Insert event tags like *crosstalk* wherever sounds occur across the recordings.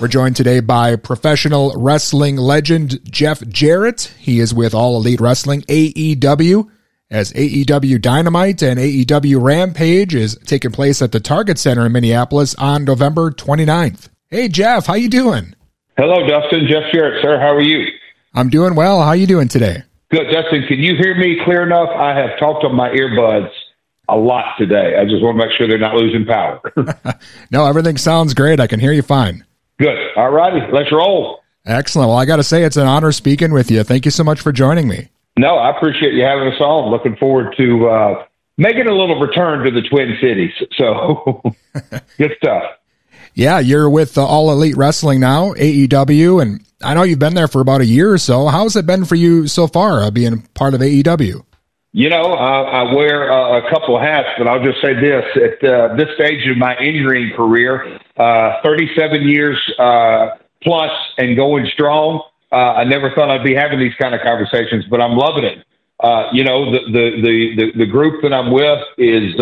We're joined today by professional wrestling legend Jeff Jarrett. He is with All Elite Wrestling AEW as AEW Dynamite and AEW Rampage is taking place at the Target Center in Minneapolis on November 29th. Hey Jeff, how you doing? Hello Dustin, Jeff Jarrett, sir. How are you? I'm doing well. How you doing today? Good, Dustin. Can you hear me clear enough? I have talked on my earbuds a lot today. I just want to make sure they're not losing power. *laughs* *laughs* no, everything sounds great. I can hear you fine. Good. All righty. Let's roll. Excellent. Well, I got to say, it's an honor speaking with you. Thank you so much for joining me. No, I appreciate you having us on. Looking forward to uh, making a little return to the Twin Cities. *laughs* So, good stuff. Yeah, you're with uh, All Elite Wrestling now, AEW, and I know you've been there for about a year or so. How's it been for you so far, uh, being part of AEW? You know, uh, I wear uh, a couple hats, but I'll just say this: at uh, this stage of my injury career, uh, 37 years uh, plus and going strong, uh, I never thought I'd be having these kind of conversations, but I'm loving it. you know, the, the the the group that I'm with is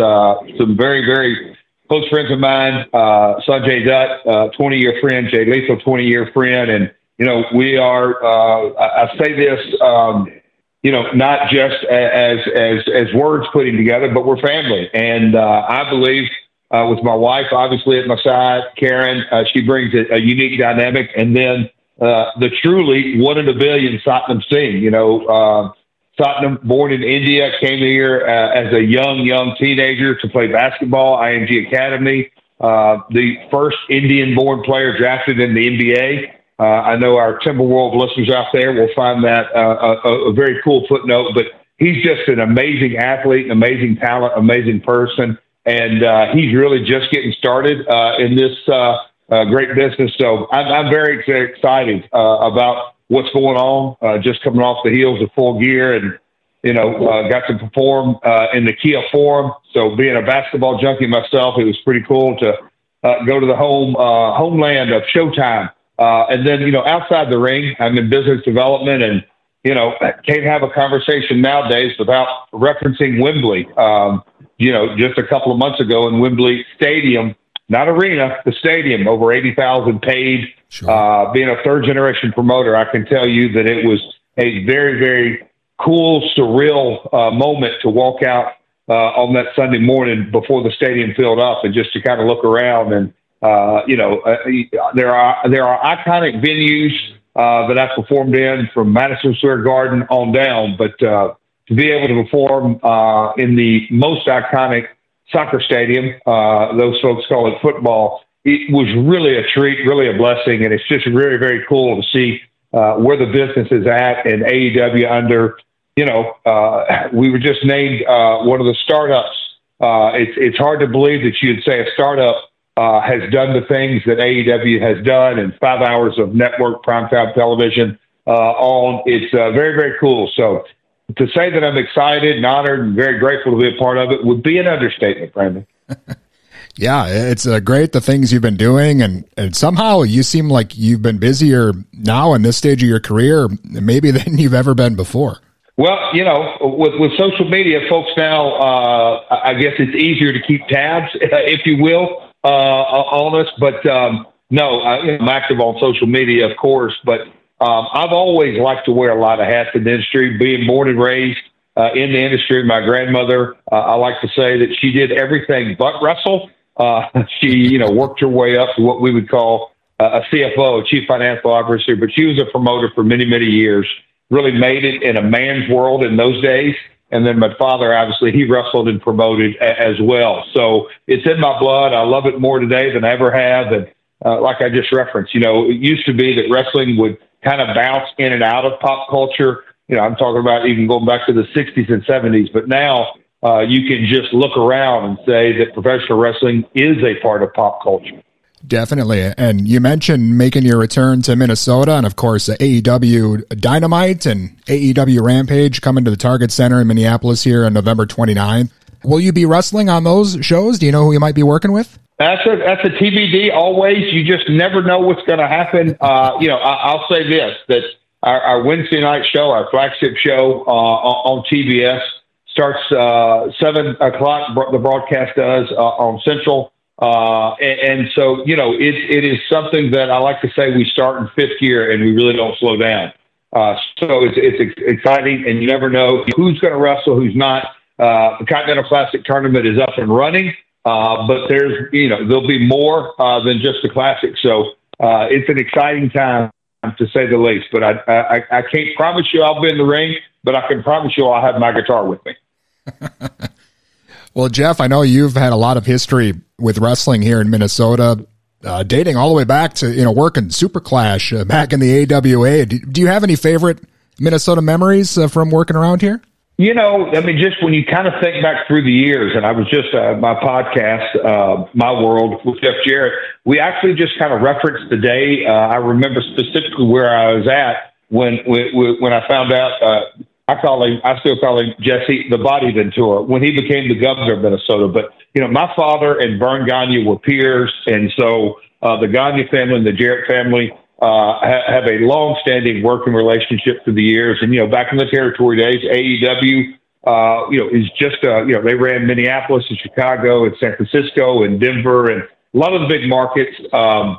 some very very close friends of mine. Uh Sanjay Dutt, 20 year friend, Jay Lethal, 20 year friend, and you know, we are. I, I say this. Um, you know, not just as as as words putting together, but we're family. And uh, I believe uh, with my wife, obviously at my side, Karen, uh, she brings a, a unique dynamic, and then uh, the truly one in a billion Satnam Singh. You know, uh, Satnam, born in India, came here uh, as a young young teenager to play basketball. IMG Academy, uh, the first Indian-born player drafted in the NBA. Uh, I know our Timberwolves listeners out there will find that uh, a, a, very cool footnote, but he's just an amazing athlete, an amazing talent, amazing person, and uh, he's really just getting started uh, in this uh, uh, great business. So I'm, I'm very excited about what's going on. just coming off the heels of full gear and you know, uh, got to perform uh, in the Kia Forum. So being a basketball junkie myself, it was pretty cool to uh, go to the home uh homeland of Showtime uh, and then, you know, outside the ring, I'm in business development and, you know, can't have a conversation nowadays without referencing Wembley. Um, you know, just a couple of months ago in Wembley Stadium, not arena, the stadium, over 80,000 paid. Sure. Uh, being a third generation promoter, I can tell you that it was a very, very cool, surreal uh, moment to walk out uh, on that Sunday morning before the stadium filled up and just to kind of look around and uh, you know, uh, there are there are iconic venues uh, that I've performed in from Madison Square Garden on down, but uh, to be able to perform uh, in the most iconic soccer stadium, uh, those folks call it football, it was really a treat, really a blessing, and it's just very very cool to see uh, where the business is at and AEW under. You know, uh, we were just named uh, one of the startups. Uh, it's it's hard to believe that you'd say a startup uh, has done the things that AEW has done in five hours of network primetime television uh, on. It's uh, very, very cool. So to say that I'm excited and honored and very grateful to be a part of it would be an understatement, Brandon. *laughs* yeah, it's uh, great the things you've been doing, and, and somehow you seem like you've been busier now in this stage of your career, maybe *laughs* than you've ever been before. Well, you know, with, with social media, folks now, uh, I guess it's easier to keep tabs, *laughs* if you will uh, on us. But um, no, I, am active on social media, of course. But um, I've always liked to wear a lot of hats in the industry. Being born and raised uh, in the industry, my grandmother, uh, I like to say that she did everything but wrestle. Uh, *laughs* she, you know, worked her way up to what we would call a CFO, a chief financial officer, but she was a promoter for many, many years. Really made it in a man's world in those days. And then my father, obviously, he wrestled and promoted a- as well. So it's in my blood. I love it more today than I ever have. And uh, like I just referenced, you know, it used to be that wrestling would kind of bounce in and out of pop culture. You know, I'm talking about even going back to the 60s and 70s. But now uh, you can just look around and say that professional wrestling is a part of pop culture. Definitely. And you mentioned making your return to Minnesota and, of course, AEW Dynamite and AEW Rampage coming to the Target Center in Minneapolis here on November 29th. Will you be wrestling on those shows? Do you know who you might be working with? That's a, that's a TBD always. You just never know what's going to happen. *laughs* Uh, you know, I, will say this, that our, our, Wednesday night show, our flagship show uh, on, TBS starts uh, 7 o'clock. The broadcast does uh, on Central Uh, and, and, so, you know, it, it is something that I like to say we start in fifth gear and we really don't slow down. Uh, so it's, it's exciting and you never know who's going to wrestle, who's not. Uh, the Continental Classic tournament is up and running, uh, but there's, you know, there'll be more uh, than just the Classic. So uh, it's an exciting time to say the least. But I, I, I can't promise you I'll be in the ring, but I can promise you I'll have my guitar with me. *laughs* well, Jeff, I know you've had a lot of history with wrestling here in Minnesota, uh, dating all the way back to you know working Super Clash uh, back in the AWA. Do, do, you have any favorite Minnesota memories uh, from working around here? You know, I mean, just when you kind of think back through the years, and I was just uh, my podcast, uh, My World with Jeff Jarrett. We actually just kind of referenced the day. Uh, I remember specifically where I was at when when, when I found out. Uh, I call him, I still call him Jesse the Body Ventura when he became the governor of Minnesota. But you know, my father and Verne Gagne were peers, and so uh, the Gagne family and the Jarrett family uh, have a long-standing working relationship through the years. And you know, back in the territory days, AWA, uh, you know, is just uh, you know they ran Minneapolis and Chicago and San Francisco and Denver and a lot of the big markets. Um,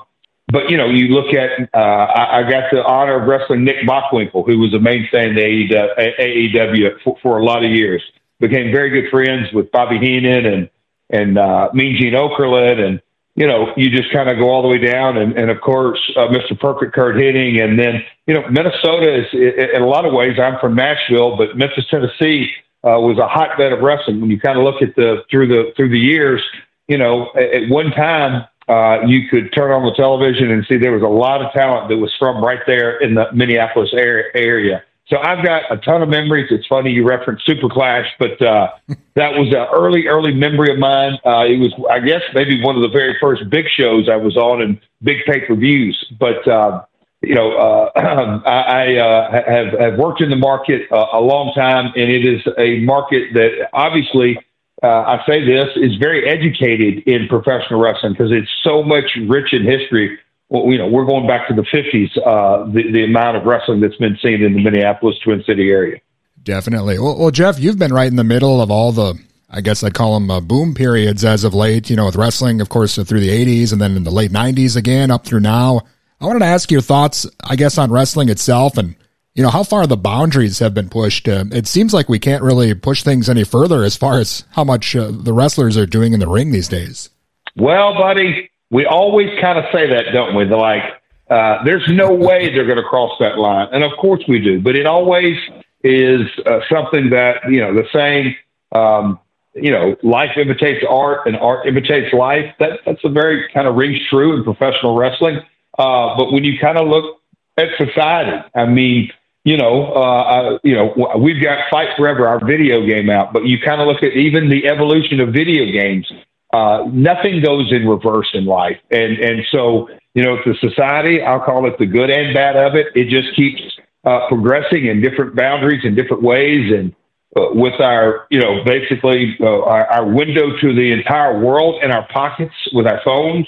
but you know, you look at uh, I, I got the honor of wrestling Nick Bockwinkel, who was a mainstay in the AWA for, for a lot of years. Became very good friends with Bobby Heenan and and uh, Mean Gene Okerlund and you know, you just kind of go all the way down. And, and of course, uh, Mr. Perfect Curt Hennig. And then, you know, Minnesota is, in a lot of ways, I'm from Nashville, but Memphis, Tennessee uh, was a hotbed of wrestling. When you kind of look at the, through the, through the years, you know, at one time, uh, you could turn on the television and see there was a lot of talent that was from right there in the Minneapolis area. So I've got a ton of memories. It's funny you referenced Super Clash, but uh, *laughs* that was an early, early memory of mine. Uh, it was, I guess, maybe one of the very first big shows I was on and big pay per views. But uh, you know, uh, *clears throat* I, I uh, have have worked in the market uh, a long time, and it is a market that obviously. I say this is very educated in professional wrestling because it's so much rich in history well, you know, we're going back to the 50s, uh, the, the amount of wrestling that's been seen in the Minneapolis Twin City area. Definitely. Well, well, Jeff, you've been right in the middle of all the, I guess I'd call them uh, boom periods as of late, you know, with wrestling, of course, uh, through the 80s and then in the late 90s again, up through now. I wanted to ask your thoughts, I guess, on wrestling itself and, you know, how far the boundaries have been pushed. Uh, it seems like we can't really push things any further as far as how much uh, the wrestlers are doing in the ring these days. Well, buddy, we always kind of say that, don't we? They're like, uh, there's no *laughs* way they're going to cross that line. And of course we do, but it always is uh, something that, you know, the saying, um, you know, life imitates art and art imitates life. That, that's a very kind of rings true in professional wrestling. Uh, but when you kind of look at society, I mean, you know, uh, you know, we've got Fight Forever, our video game out, but you kind of look at even the evolution of video games uh, nothing goes in reverse in life. And, and so, you know, the society, I'll call it the good and bad of it. It just keeps uh, progressing in different boundaries in different ways. And uh, with our, you know, basically uh, our, our, window to the entire world in our pockets with our phones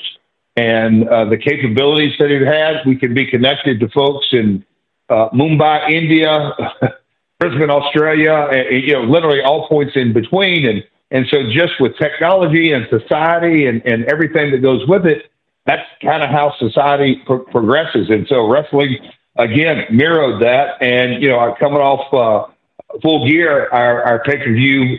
and uh, the capabilities that it has, we can be connected to folks in uh, Mumbai, India, *laughs* Brisbane, Australia, and, you know, literally all points in between. And, and so, just with technology and society and, and everything that goes with it, that's kind of how society pro- progresses. And so, wrestling again mirrored that. And you know, coming off uh, full gear, our, our pay per view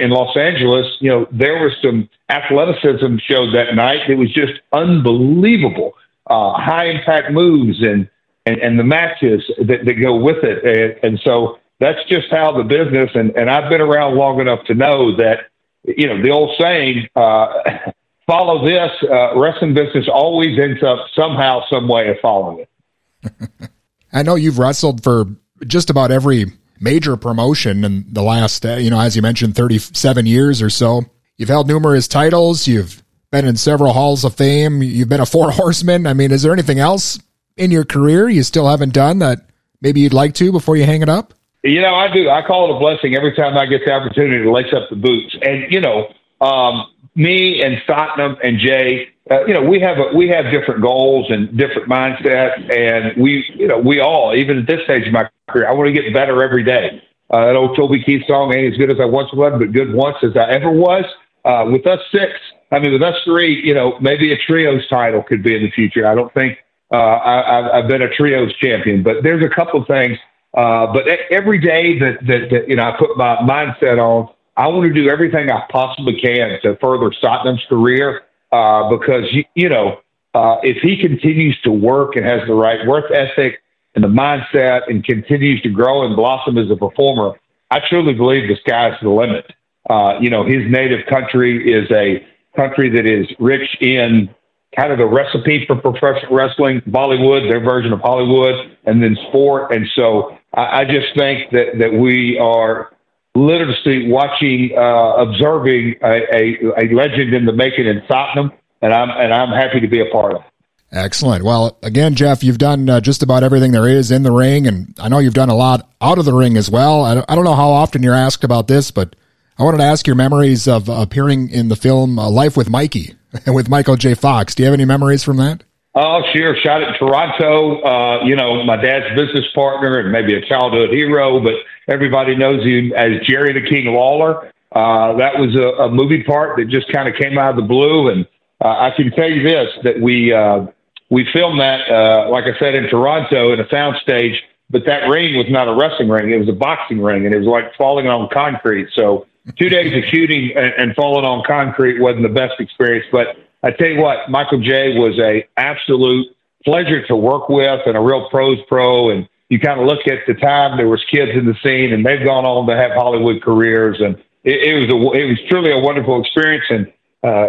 in Los Angeles, you know, there was some athleticism showed that night. It was just unbelievable, uh, high impact moves and, and and the matches that, that go with it. And, and so that's just how the business and, and I've been around long enough to know that you know, the old saying, uh, *laughs* follow this, uh, wrestling business always ends up somehow, some way of following it. *laughs* I know you've wrestled for just about every major promotion in the last, uh, you know, as you mentioned, 37 years or so. You've held numerous titles. You've been in several halls of fame. You've been a four horseman. I mean, is there anything else in your career you still haven't done that maybe you'd like to before you hang it up? You know, I do. I call it a blessing every time I get the opportunity to lace up the boots. And you know, um, me and Satnam and Jay, uh, you know, we have a, we have different goals and different mindsets, and we, you know, we all, even at this stage of my career, I want to get better every day. Uh, that old Toby Keith song ain't as good as I once was, but good once as I ever was. Uh, with us six, I mean, with us three, you know, maybe a trios title could be in the future. I don't think uh, I, have been a trios champion, but there's a couple of things. Uh, but every day that, that, that, you know, I put my mindset on, I want to do everything I possibly can to further Satnam's career uh, because, you, you know, uh, if he continues to work and has the right work ethic and the mindset and continues to grow and blossom as a performer, I truly believe the sky's the limit. Uh, you know, his native country is a country that is rich in kind of the recipe for professional wrestling, Bollywood, their version of Hollywood, and then sport. And so I, I just think that, that we are literally watching, uh, observing a, a, a, legend in the making in Satnam, and I'm and I'm happy to be a part of. it. Excellent. Well, again, Jeff, you've done uh, just about everything there is in the ring, and I know you've done a lot out of the ring as well. I don't, I don't know how often you're asked about this, but I wanted to ask your memories of appearing in the film uh, Life with Mikey *laughs* with Michael J. Fox. Do you have any memories from that? Oh, sure. Shot in Toronto. Uh, you know, my dad's business partner and maybe a childhood hero, but everybody knows him as Jerry the King Lawler. Uh, that was a, a movie part that just kind of came out of the blue. And uh, I can tell you this that we, uh, we filmed that, uh, like I said, in Toronto in a soundstage, but that ring was not a wrestling ring. It was a boxing ring and it was like falling on concrete. So two days of shooting and, and falling on concrete wasn't the best experience, but I tell you what, Michael J was a absolute pleasure to work with and a real pros pro. And you kind of look at the time there was kids in the scene and they've gone on to have Hollywood careers. And it, it was a, it was truly a wonderful experience. And, uh,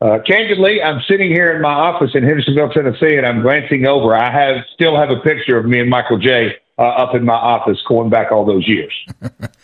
uh, candidly, I'm sitting here in my office in Hendersonville, Tennessee, and I'm glancing over. I have still have a picture of me and Michael J. Uh, up in my office going back all those years. *laughs*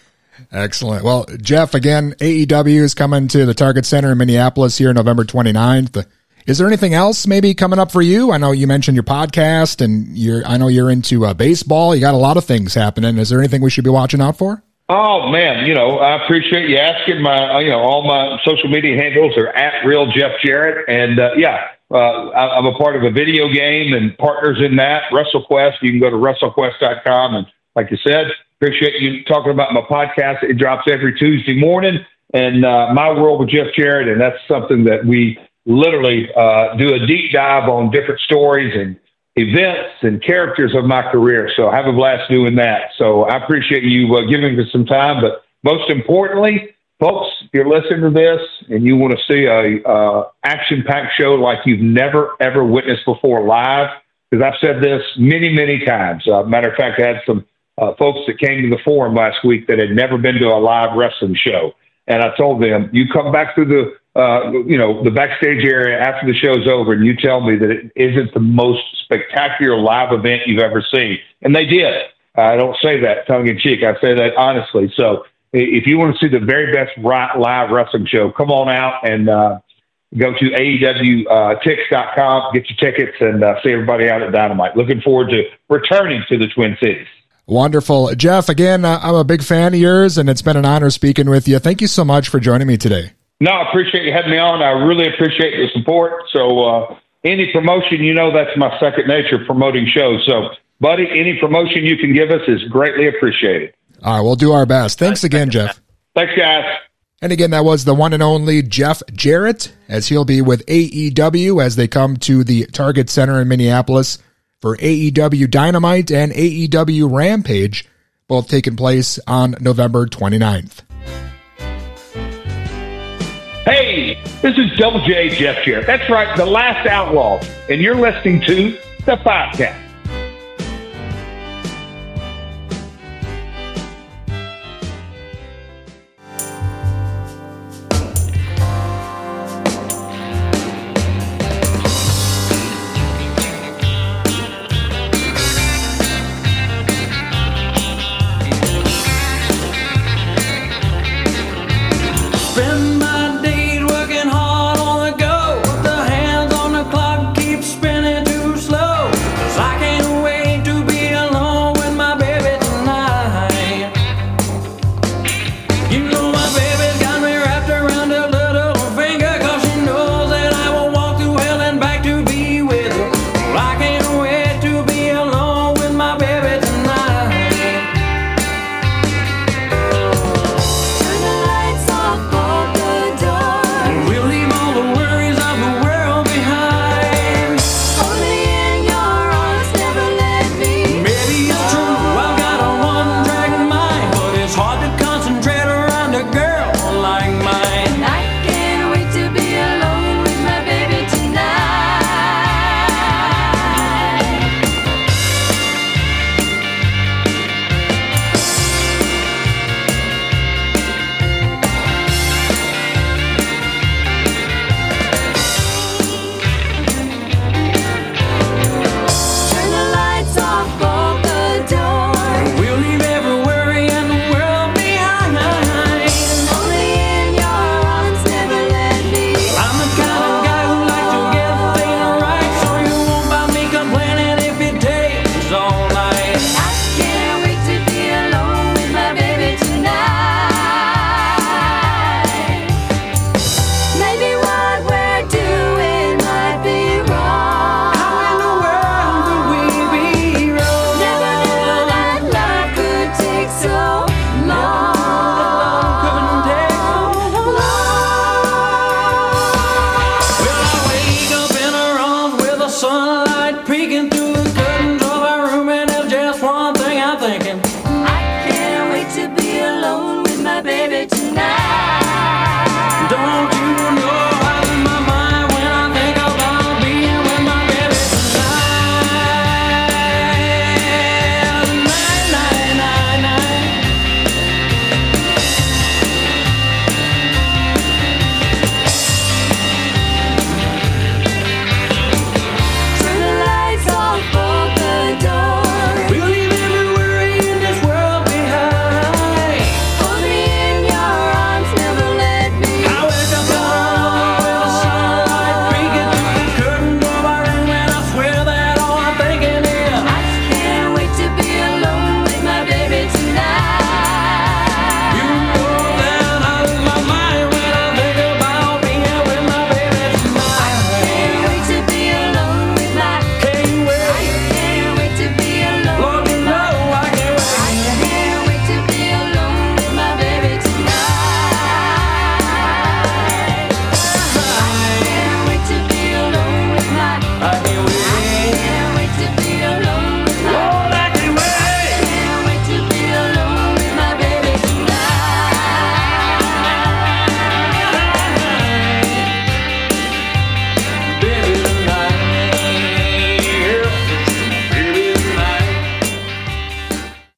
Excellent. Well, Jeff, again, AEW is coming to the Target Center in Minneapolis here November 29th. Is there anything else maybe coming up for you? I know you mentioned your podcast and you're, I know you're into uh, baseball. You got a lot of things happening. Is there anything we should be watching out for? Oh man, you know, I appreciate you asking. My, uh, you know, all my social media handles are at real Jeff Jarrett, and uh, yeah, uh, I, I'm a part of a video game and partners in that WrestleQuest. You can go to WrestleQuest.com, and like you said, appreciate you talking about my podcast. It drops every Tuesday morning, and uh, my world with Jeff Jarrett, and that's something that we literally uh, do a deep dive on different stories and events and characters of my career. So have a blast doing that. So I appreciate you uh, giving us some time. But most importantly, folks, if you're listening to this and you want to see a uh, action packed show like you've never ever witnessed before live, because I've said this many many times. Uh, matter of fact, I had some uh, folks that came to the forum last week that had never been to a live wrestling show, and I told them, you come back through the uh, you know, the backstage area after the show's over, and you tell me that it isn't the most spectacular live event you've ever seen. And they did. I don't say that tongue in cheek. I say that honestly. So if you want to see the very best live wrestling show, come on out and uh, go to AEWTix.com, uh, get your tickets, and uh, see everybody out at Dynamite. Looking forward to returning to the Twin Cities. Wonderful. Jeff, again, uh, I'm a big fan of yours, and it's been an honor speaking with you. Thank you so much for joining me today. No, I appreciate you having me on. I really appreciate the support. So, uh, any promotion, you know, that's my second nature promoting shows. So, buddy, any promotion you can give us is greatly appreciated. All right, we'll do our best. Thanks again, Jeff. Thanks, guys. And again, that was the one and only Jeff Jarrett, as he'll be with AEW as they come to the Target Center in Minneapolis for AEW Dynamite and AEW Rampage, both taking place on November 29th. Hey, this is Double J Jeff here. That's right, the last outlaw. And you're listening to The Podcast.